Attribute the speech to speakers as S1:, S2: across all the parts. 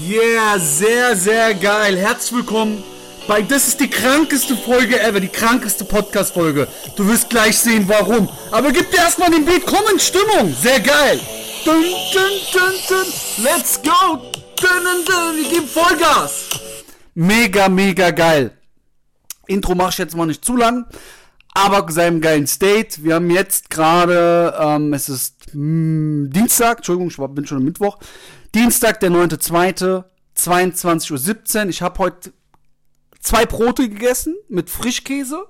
S1: Yeah, sehr, sehr geil. Herzlich willkommen bei. Das ist die krankeste Folge ever, die krankeste Podcast-Folge. Du wirst gleich sehen, warum. Aber gib dir erstmal den Beat, komm in Stimmung. Sehr geil. Dun, dun, dun, dun. Let's go. Dun, dun, dun. Wir geben Vollgas. Mega, mega geil. Intro mache ich jetzt mal nicht zu lang. Aber seinem geilen State. Wir haben jetzt gerade, ähm, es ist Dienstag, Entschuldigung, ich bin schon am Mittwoch. Dienstag, der 9.2., 22.17 Uhr. Ich habe heute zwei Brote gegessen mit Frischkäse.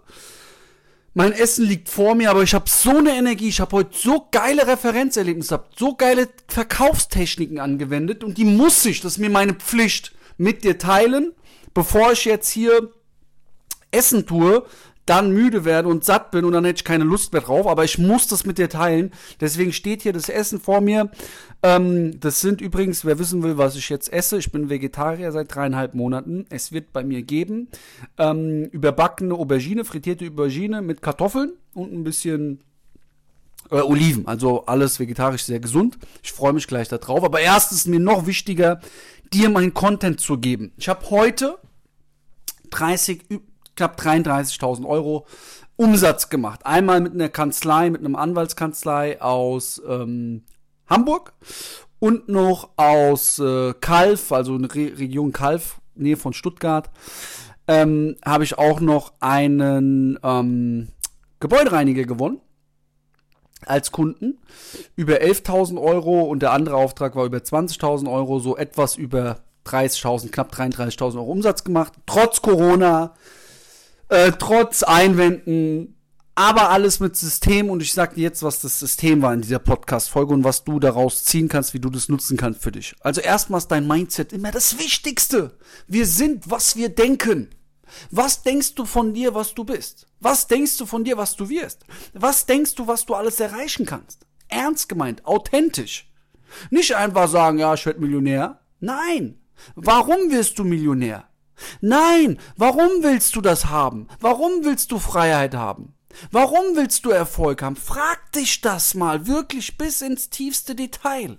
S1: Mein Essen liegt vor mir, aber ich habe so eine Energie. Ich habe heute so geile Referenzerlebnisse gehabt, so geile Verkaufstechniken angewendet und die muss ich, das ist mir meine Pflicht, mit dir teilen, bevor ich jetzt hier Essen tue, dann müde werde und satt bin und dann hätte ich keine Lust mehr drauf, aber ich muss das mit dir teilen. Deswegen steht hier das Essen vor mir. Ähm, das sind übrigens, wer wissen will, was ich jetzt esse, ich bin Vegetarier seit dreieinhalb Monaten. Es wird bei mir geben ähm, überbackene Aubergine, frittierte Aubergine mit Kartoffeln und ein bisschen äh, Oliven. Also alles vegetarisch sehr gesund. Ich freue mich gleich darauf. Aber erst ist mir noch wichtiger, dir meinen Content zu geben. Ich habe heute 30 knapp 33.000 Euro Umsatz gemacht. Einmal mit einer Kanzlei, mit einem Anwaltskanzlei aus ähm, Hamburg und noch aus äh, Kalf, also eine Re Region Kalf, Nähe von Stuttgart, ähm, habe ich auch noch einen ähm, Gebäudereiniger gewonnen als Kunden über 11.000 Euro und der andere Auftrag war über 20.000 Euro, so etwas über 30.000, knapp 33.000 Euro Umsatz gemacht, trotz Corona, äh, trotz Einwänden, aber alles mit System und ich sag dir jetzt, was das System war in dieser Podcast-Folge und was du daraus ziehen kannst, wie du das nutzen kannst für dich. Also erstmal ist dein Mindset immer das Wichtigste. Wir sind, was wir denken. Was denkst du von dir, was du bist? Was denkst du von dir, was du wirst? Was denkst du, was du alles erreichen kannst? Ernst gemeint, authentisch. Nicht einfach sagen, ja, ich werde Millionär. Nein. Warum wirst du Millionär? Nein, warum willst du das haben? Warum willst du Freiheit haben? Warum willst du Erfolg haben? Frag dich das mal wirklich bis ins tiefste Detail,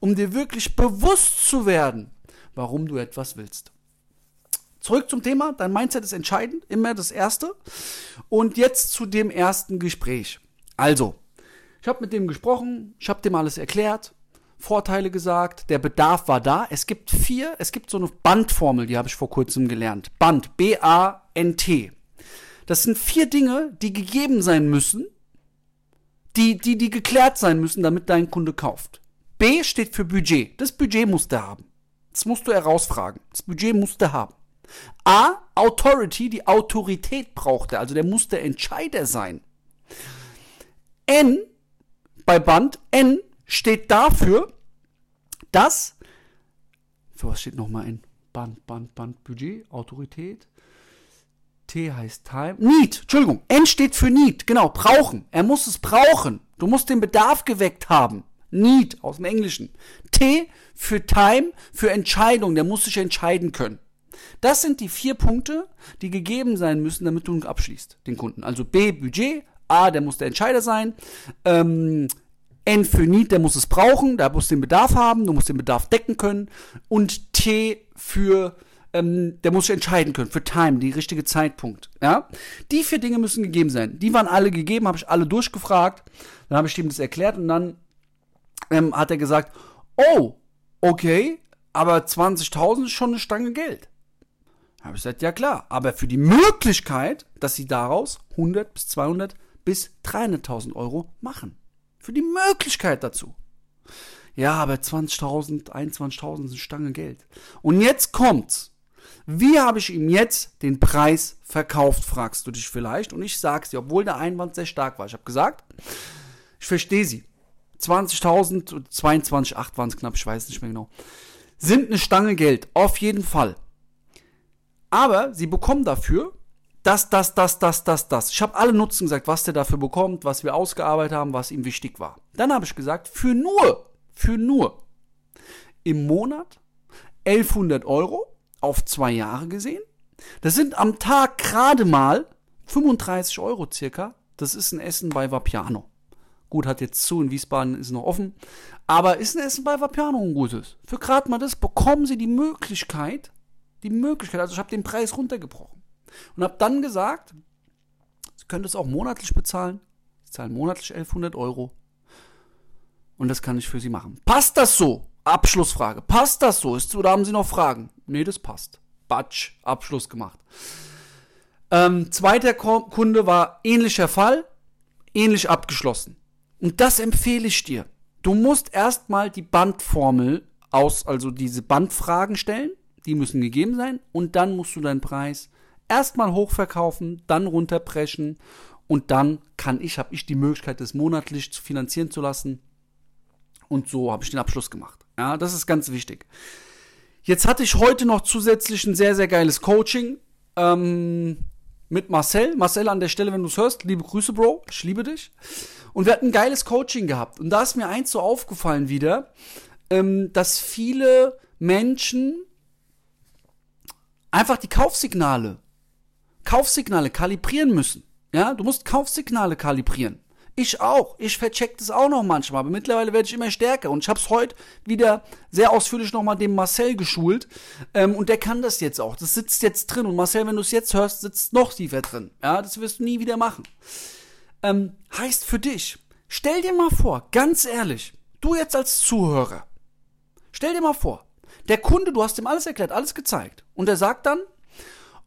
S1: um dir wirklich bewusst zu werden, warum du etwas willst. Zurück zum Thema, dein Mindset ist entscheidend, immer das Erste. Und jetzt zu dem ersten Gespräch. Also, ich habe mit dem gesprochen, ich habe dem alles erklärt, Vorteile gesagt, der Bedarf war da. Es gibt vier, es gibt so eine Bandformel, die habe ich vor kurzem gelernt. Band, B-A-N-T. Das sind vier Dinge, die gegeben sein müssen, die, die, die geklärt sein müssen, damit dein Kunde kauft. B steht für Budget. Das Budget musst du haben. Das musst du herausfragen. Das Budget musst du haben. A, Authority, die Autorität braucht er, also der muss der Entscheider sein. N, bei Band, N steht dafür, dass, für was steht nochmal in? Band, Band, Band, Budget, Autorität, T heißt Time, Need, Entschuldigung, N steht für Need, genau, brauchen, er muss es brauchen, du musst den Bedarf geweckt haben, Need aus dem Englischen, T für Time, für Entscheidung, der muss sich entscheiden können. Das sind die vier Punkte, die gegeben sein müssen, damit du abschließt, den Kunden. Also B, Budget, A, der muss der Entscheider sein, ähm, N für Need, der muss es brauchen, der muss den Bedarf haben, du musst den Bedarf decken können. Und T für, ähm, der muss sich entscheiden können, für Time, die richtige Zeitpunkt. Ja? Die vier Dinge müssen gegeben sein. Die waren alle gegeben, habe ich alle durchgefragt. Dann habe ich ihm das erklärt und dann ähm, hat er gesagt, oh, okay, aber 20.000 ist schon eine Stange Geld. Habe ich gesagt, ja klar, aber für die Möglichkeit, dass sie daraus 100 bis 200 bis 300.000 Euro machen. Für die Möglichkeit dazu. Ja, aber 20.000, 21.000 ist eine Stange Geld. Und jetzt kommt's. Wie habe ich ihm jetzt den Preis verkauft, fragst du dich vielleicht. Und ich sag's dir, obwohl der Einwand sehr stark war. Ich habe gesagt, ich verstehe sie. 20.000, 22,8 waren es knapp, ich weiß nicht mehr genau. Sind eine Stange Geld, auf jeden Fall. Aber sie bekommen dafür das, das, das, das, das, das. Ich habe alle Nutzen gesagt, was der dafür bekommt, was wir ausgearbeitet haben, was ihm wichtig war. Dann habe ich gesagt, für nur, für nur im Monat 1100 Euro auf zwei Jahre gesehen. Das sind am Tag gerade mal 35 Euro circa. Das ist ein Essen bei Vapiano. Gut, hat jetzt zu, in Wiesbaden ist noch offen. Aber ist ein Essen bei Vapiano ein gutes. Für gerade mal das bekommen Sie die Möglichkeit, die Möglichkeit, also ich habe den Preis runtergebrochen. Und habe dann gesagt, Sie können das auch monatlich bezahlen. Sie zahlen monatlich 1100 Euro. Und das kann ich für Sie machen. Passt das so? Abschlussfrage. Passt das so? Ist, oder haben Sie noch Fragen? Nee, das passt. Batsch, Abschluss gemacht. Ähm, zweiter Kunde war ähnlicher Fall, ähnlich abgeschlossen. Und das empfehle ich dir. Du musst erstmal die Bandformel aus, also diese Bandfragen stellen, die müssen gegeben sein, und dann musst du deinen Preis erstmal hochverkaufen, dann runterbrechen und dann kann ich, habe ich die Möglichkeit, das monatlich zu finanzieren zu lassen. Und so habe ich den Abschluss gemacht. Ja, das ist ganz wichtig. Jetzt hatte ich heute noch zusätzlich ein sehr, sehr geiles Coaching. Ähm, mit Marcel. Marcel an der Stelle, wenn du es hörst, liebe Grüße, Bro. Ich liebe dich. Und wir hatten ein geiles Coaching gehabt. Und da ist mir eins so aufgefallen wieder, ähm, dass viele Menschen einfach die Kaufsignale, Kaufsignale kalibrieren müssen. Ja, du musst Kaufsignale kalibrieren. Ich auch. Ich vercheck das auch noch manchmal. Aber mittlerweile werde ich immer stärker. Und ich habe es heute wieder sehr ausführlich nochmal dem Marcel geschult. Ähm, und der kann das jetzt auch. Das sitzt jetzt drin. Und Marcel, wenn du es jetzt hörst, sitzt noch tiefer drin. Ja, das wirst du nie wieder machen. Ähm, heißt für dich, stell dir mal vor, ganz ehrlich, du jetzt als Zuhörer, stell dir mal vor, der Kunde, du hast ihm alles erklärt, alles gezeigt. Und er sagt dann,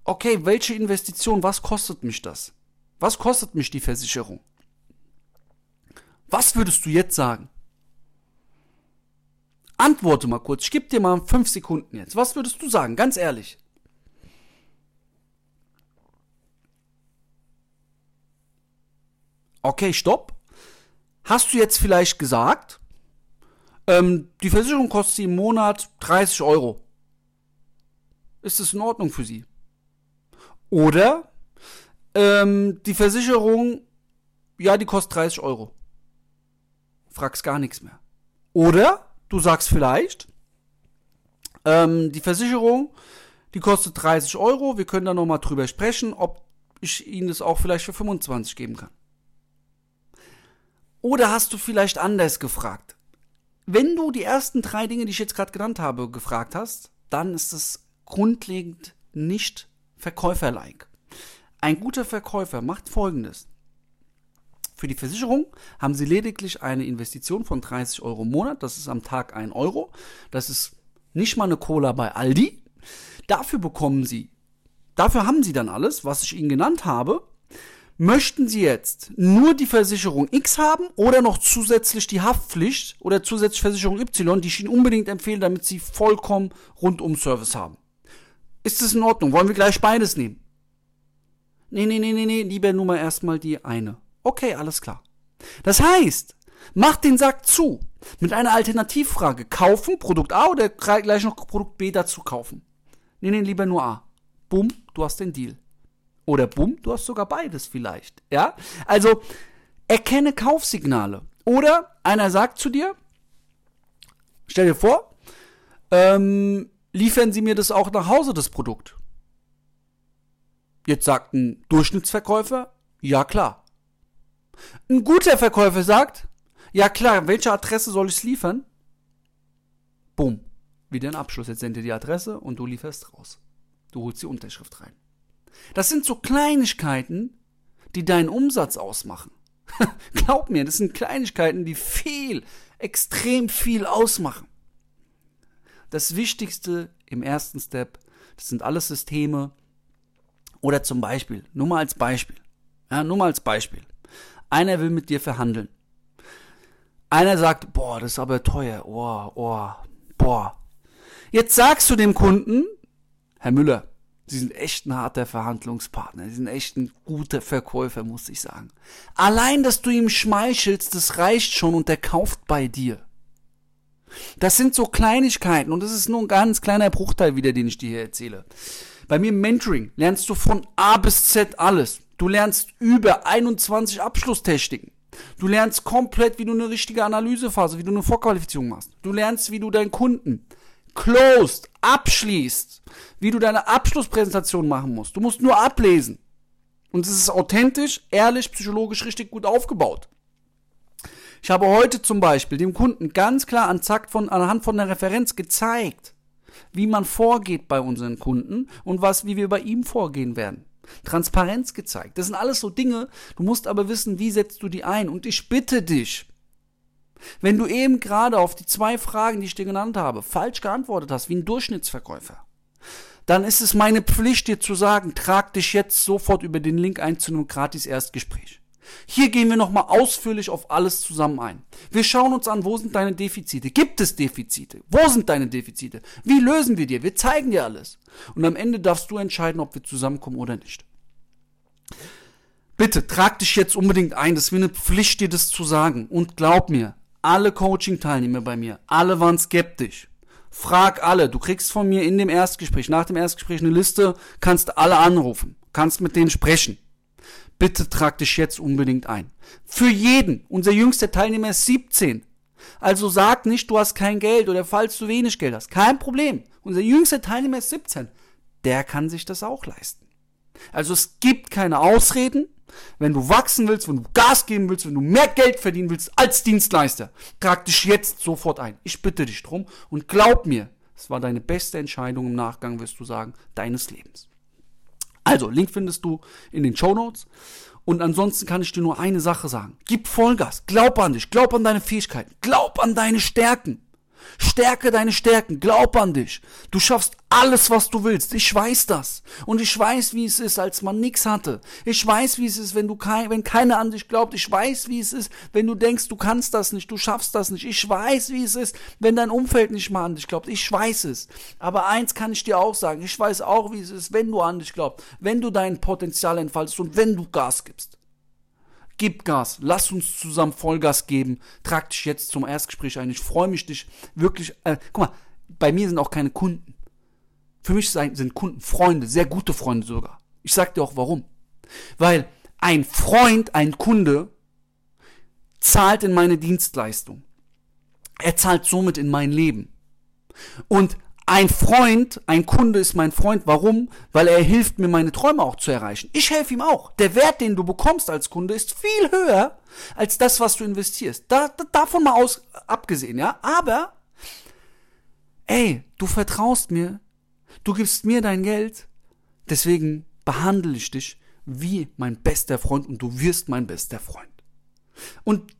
S1: okay, welche Investition, was kostet mich das? Was kostet mich die Versicherung? Was würdest du jetzt sagen? Antworte mal kurz. Ich gebe dir mal fünf Sekunden jetzt. Was würdest du sagen? Ganz ehrlich. Okay, stopp. Hast du jetzt vielleicht gesagt, ähm, die Versicherung kostet sie im Monat 30 Euro? Ist das in Ordnung für sie? Oder ähm, die Versicherung, ja, die kostet 30 Euro fragst gar nichts mehr. Oder du sagst vielleicht, ähm, die Versicherung, die kostet 30 Euro, wir können da nochmal drüber sprechen, ob ich Ihnen das auch vielleicht für 25 geben kann. Oder hast du vielleicht anders gefragt? Wenn du die ersten drei Dinge, die ich jetzt gerade genannt habe, gefragt hast, dann ist es grundlegend nicht Verkäufer-like. Ein guter Verkäufer macht folgendes. Für die Versicherung haben Sie lediglich eine Investition von 30 Euro im Monat. Das ist am Tag 1 Euro. Das ist nicht mal eine Cola bei Aldi. Dafür bekommen Sie, dafür haben Sie dann alles, was ich Ihnen genannt habe. Möchten Sie jetzt nur die Versicherung X haben oder noch zusätzlich die Haftpflicht oder zusätzlich Versicherung Y, die ich Ihnen unbedingt empfehle, damit Sie vollkommen rundum Service haben? Ist das in Ordnung? Wollen wir gleich beides nehmen? Nee, nee, nee, nee, nee, lieber nur mal erstmal die eine. Okay, alles klar. Das heißt, mach den Sack zu mit einer Alternativfrage. Kaufen, Produkt A oder gleich noch Produkt B dazu kaufen? Nee, nee, lieber nur A. Bumm, du hast den Deal. Oder bumm, du hast sogar beides vielleicht. Ja? Also, erkenne Kaufsignale. Oder einer sagt zu dir, stell dir vor, ähm, liefern Sie mir das auch nach Hause, das Produkt. Jetzt sagt ein Durchschnittsverkäufer, ja klar. Ein guter Verkäufer sagt, ja klar, welche Adresse soll ich liefern? Bumm. Wieder ein Abschluss. Jetzt sendet die Adresse und du lieferst raus. Du holst die Unterschrift rein. Das sind so Kleinigkeiten, die deinen Umsatz ausmachen. Glaub mir, das sind Kleinigkeiten, die viel, extrem viel ausmachen. Das Wichtigste im ersten Step, das sind alles Systeme. Oder zum Beispiel, nur mal als Beispiel. Ja, nur mal als Beispiel. Einer will mit dir verhandeln. Einer sagt, boah, das ist aber teuer. Oh, oh, boah. Jetzt sagst du dem Kunden, Herr Müller, Sie sind echt ein harter Verhandlungspartner. Sie sind echt ein guter Verkäufer, muss ich sagen. Allein, dass du ihm schmeichelst, das reicht schon und der kauft bei dir. Das sind so Kleinigkeiten und das ist nur ein ganz kleiner Bruchteil wieder, den ich dir hier erzähle. Bei mir im Mentoring lernst du von A bis Z alles. Du lernst über 21 Abschlusstechniken. Du lernst komplett, wie du eine richtige Analysephase, wie du eine Vorqualifizierung machst. Du lernst, wie du deinen Kunden closed, abschließt, wie du deine Abschlusspräsentation machen musst. Du musst nur ablesen. Und es ist authentisch, ehrlich, psychologisch richtig gut aufgebaut. Ich habe heute zum Beispiel dem Kunden ganz klar anhand von, anhand von der Referenz gezeigt, wie man vorgeht bei unseren Kunden und was, wie wir bei ihm vorgehen werden. Transparenz gezeigt. Das sind alles so Dinge. Du musst aber wissen, wie setzt du die ein. Und ich bitte dich, wenn du eben gerade auf die zwei Fragen, die ich dir genannt habe, falsch geantwortet hast, wie ein Durchschnittsverkäufer, dann ist es meine Pflicht, dir zu sagen, trag dich jetzt sofort über den Link ein zu einem gratis Erstgespräch. Hier gehen wir nochmal ausführlich auf alles zusammen ein. Wir schauen uns an, wo sind deine Defizite? Gibt es Defizite? Wo sind deine Defizite? Wie lösen wir dir? Wir zeigen dir alles. Und am Ende darfst du entscheiden, ob wir zusammenkommen oder nicht. Bitte trag dich jetzt unbedingt ein. Das ist mir eine Pflicht, dir das zu sagen. Und glaub mir, alle Coaching-Teilnehmer bei mir, alle waren skeptisch. Frag alle. Du kriegst von mir in dem Erstgespräch, nach dem Erstgespräch eine Liste, kannst alle anrufen, kannst mit denen sprechen. Bitte trag dich jetzt unbedingt ein. Für jeden. Unser jüngster Teilnehmer ist 17. Also sag nicht, du hast kein Geld oder falls du wenig Geld hast. Kein Problem. Unser jüngster Teilnehmer ist 17. Der kann sich das auch leisten. Also es gibt keine Ausreden. Wenn du wachsen willst, wenn du Gas geben willst, wenn du mehr Geld verdienen willst als Dienstleister, trag dich jetzt sofort ein. Ich bitte dich drum und glaub mir, es war deine beste Entscheidung im Nachgang, wirst du sagen, deines Lebens. Also, Link findest du in den Show Notes. Und ansonsten kann ich dir nur eine Sache sagen. Gib Vollgas. Glaub an dich. Glaub an deine Fähigkeiten. Glaub an deine Stärken. Stärke deine Stärken, glaub an dich. Du schaffst alles, was du willst. Ich weiß das. Und ich weiß, wie es ist, als man nichts hatte. Ich weiß, wie es ist, wenn du kein, wenn keiner an dich glaubt. Ich weiß, wie es ist, wenn du denkst, du kannst das nicht, du schaffst das nicht. Ich weiß, wie es ist, wenn dein Umfeld nicht mal an dich glaubt. Ich weiß es. Aber eins kann ich dir auch sagen. Ich weiß auch, wie es ist, wenn du an dich glaubst, wenn du dein Potenzial entfaltest und wenn du Gas gibst. Gib Gas, lass uns zusammen Vollgas geben. Trag dich jetzt zum Erstgespräch ein. Ich freue mich, dich wirklich. Äh, guck mal, bei mir sind auch keine Kunden. Für mich sind Kunden Freunde, sehr gute Freunde sogar. Ich sag dir auch warum. Weil ein Freund, ein Kunde zahlt in meine Dienstleistung. Er zahlt somit in mein Leben. Und ein Freund, ein Kunde ist mein Freund. Warum? Weil er hilft mir, meine Träume auch zu erreichen. Ich helfe ihm auch. Der Wert, den du bekommst als Kunde, ist viel höher als das, was du investierst. Da, da, davon mal aus abgesehen, ja. Aber, ey, du vertraust mir. Du gibst mir dein Geld. Deswegen behandle ich dich wie mein bester Freund und du wirst mein bester Freund. Und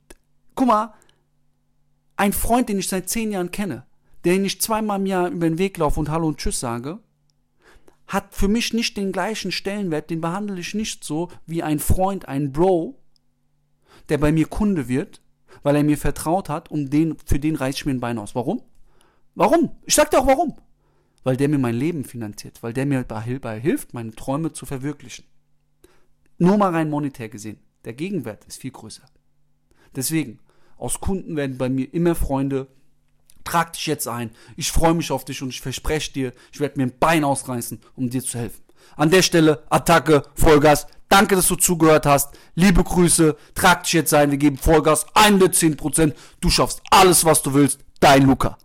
S1: guck mal, ein Freund, den ich seit zehn Jahren kenne, den ich zweimal im Jahr über den Weg laufe und Hallo und Tschüss sage, hat für mich nicht den gleichen Stellenwert, den behandle ich nicht so wie ein Freund, ein Bro, der bei mir Kunde wird, weil er mir vertraut hat und den, für den reiß ich mir ein Bein aus. Warum? Warum? Ich sag dir auch warum. Weil der mir mein Leben finanziert, weil der mir dabei hilft, meine Träume zu verwirklichen. Nur mal rein monetär gesehen. Der Gegenwert ist viel größer. Deswegen, aus Kunden werden bei mir immer Freunde, Trag dich jetzt ein. Ich freue mich auf dich und ich verspreche dir, ich werde mir ein Bein ausreißen, um dir zu helfen. An der Stelle Attacke, Vollgas. Danke, dass du zugehört hast. Liebe Grüße. Trag dich jetzt ein. Wir geben Vollgas 110%. Du schaffst alles, was du willst. Dein Luca.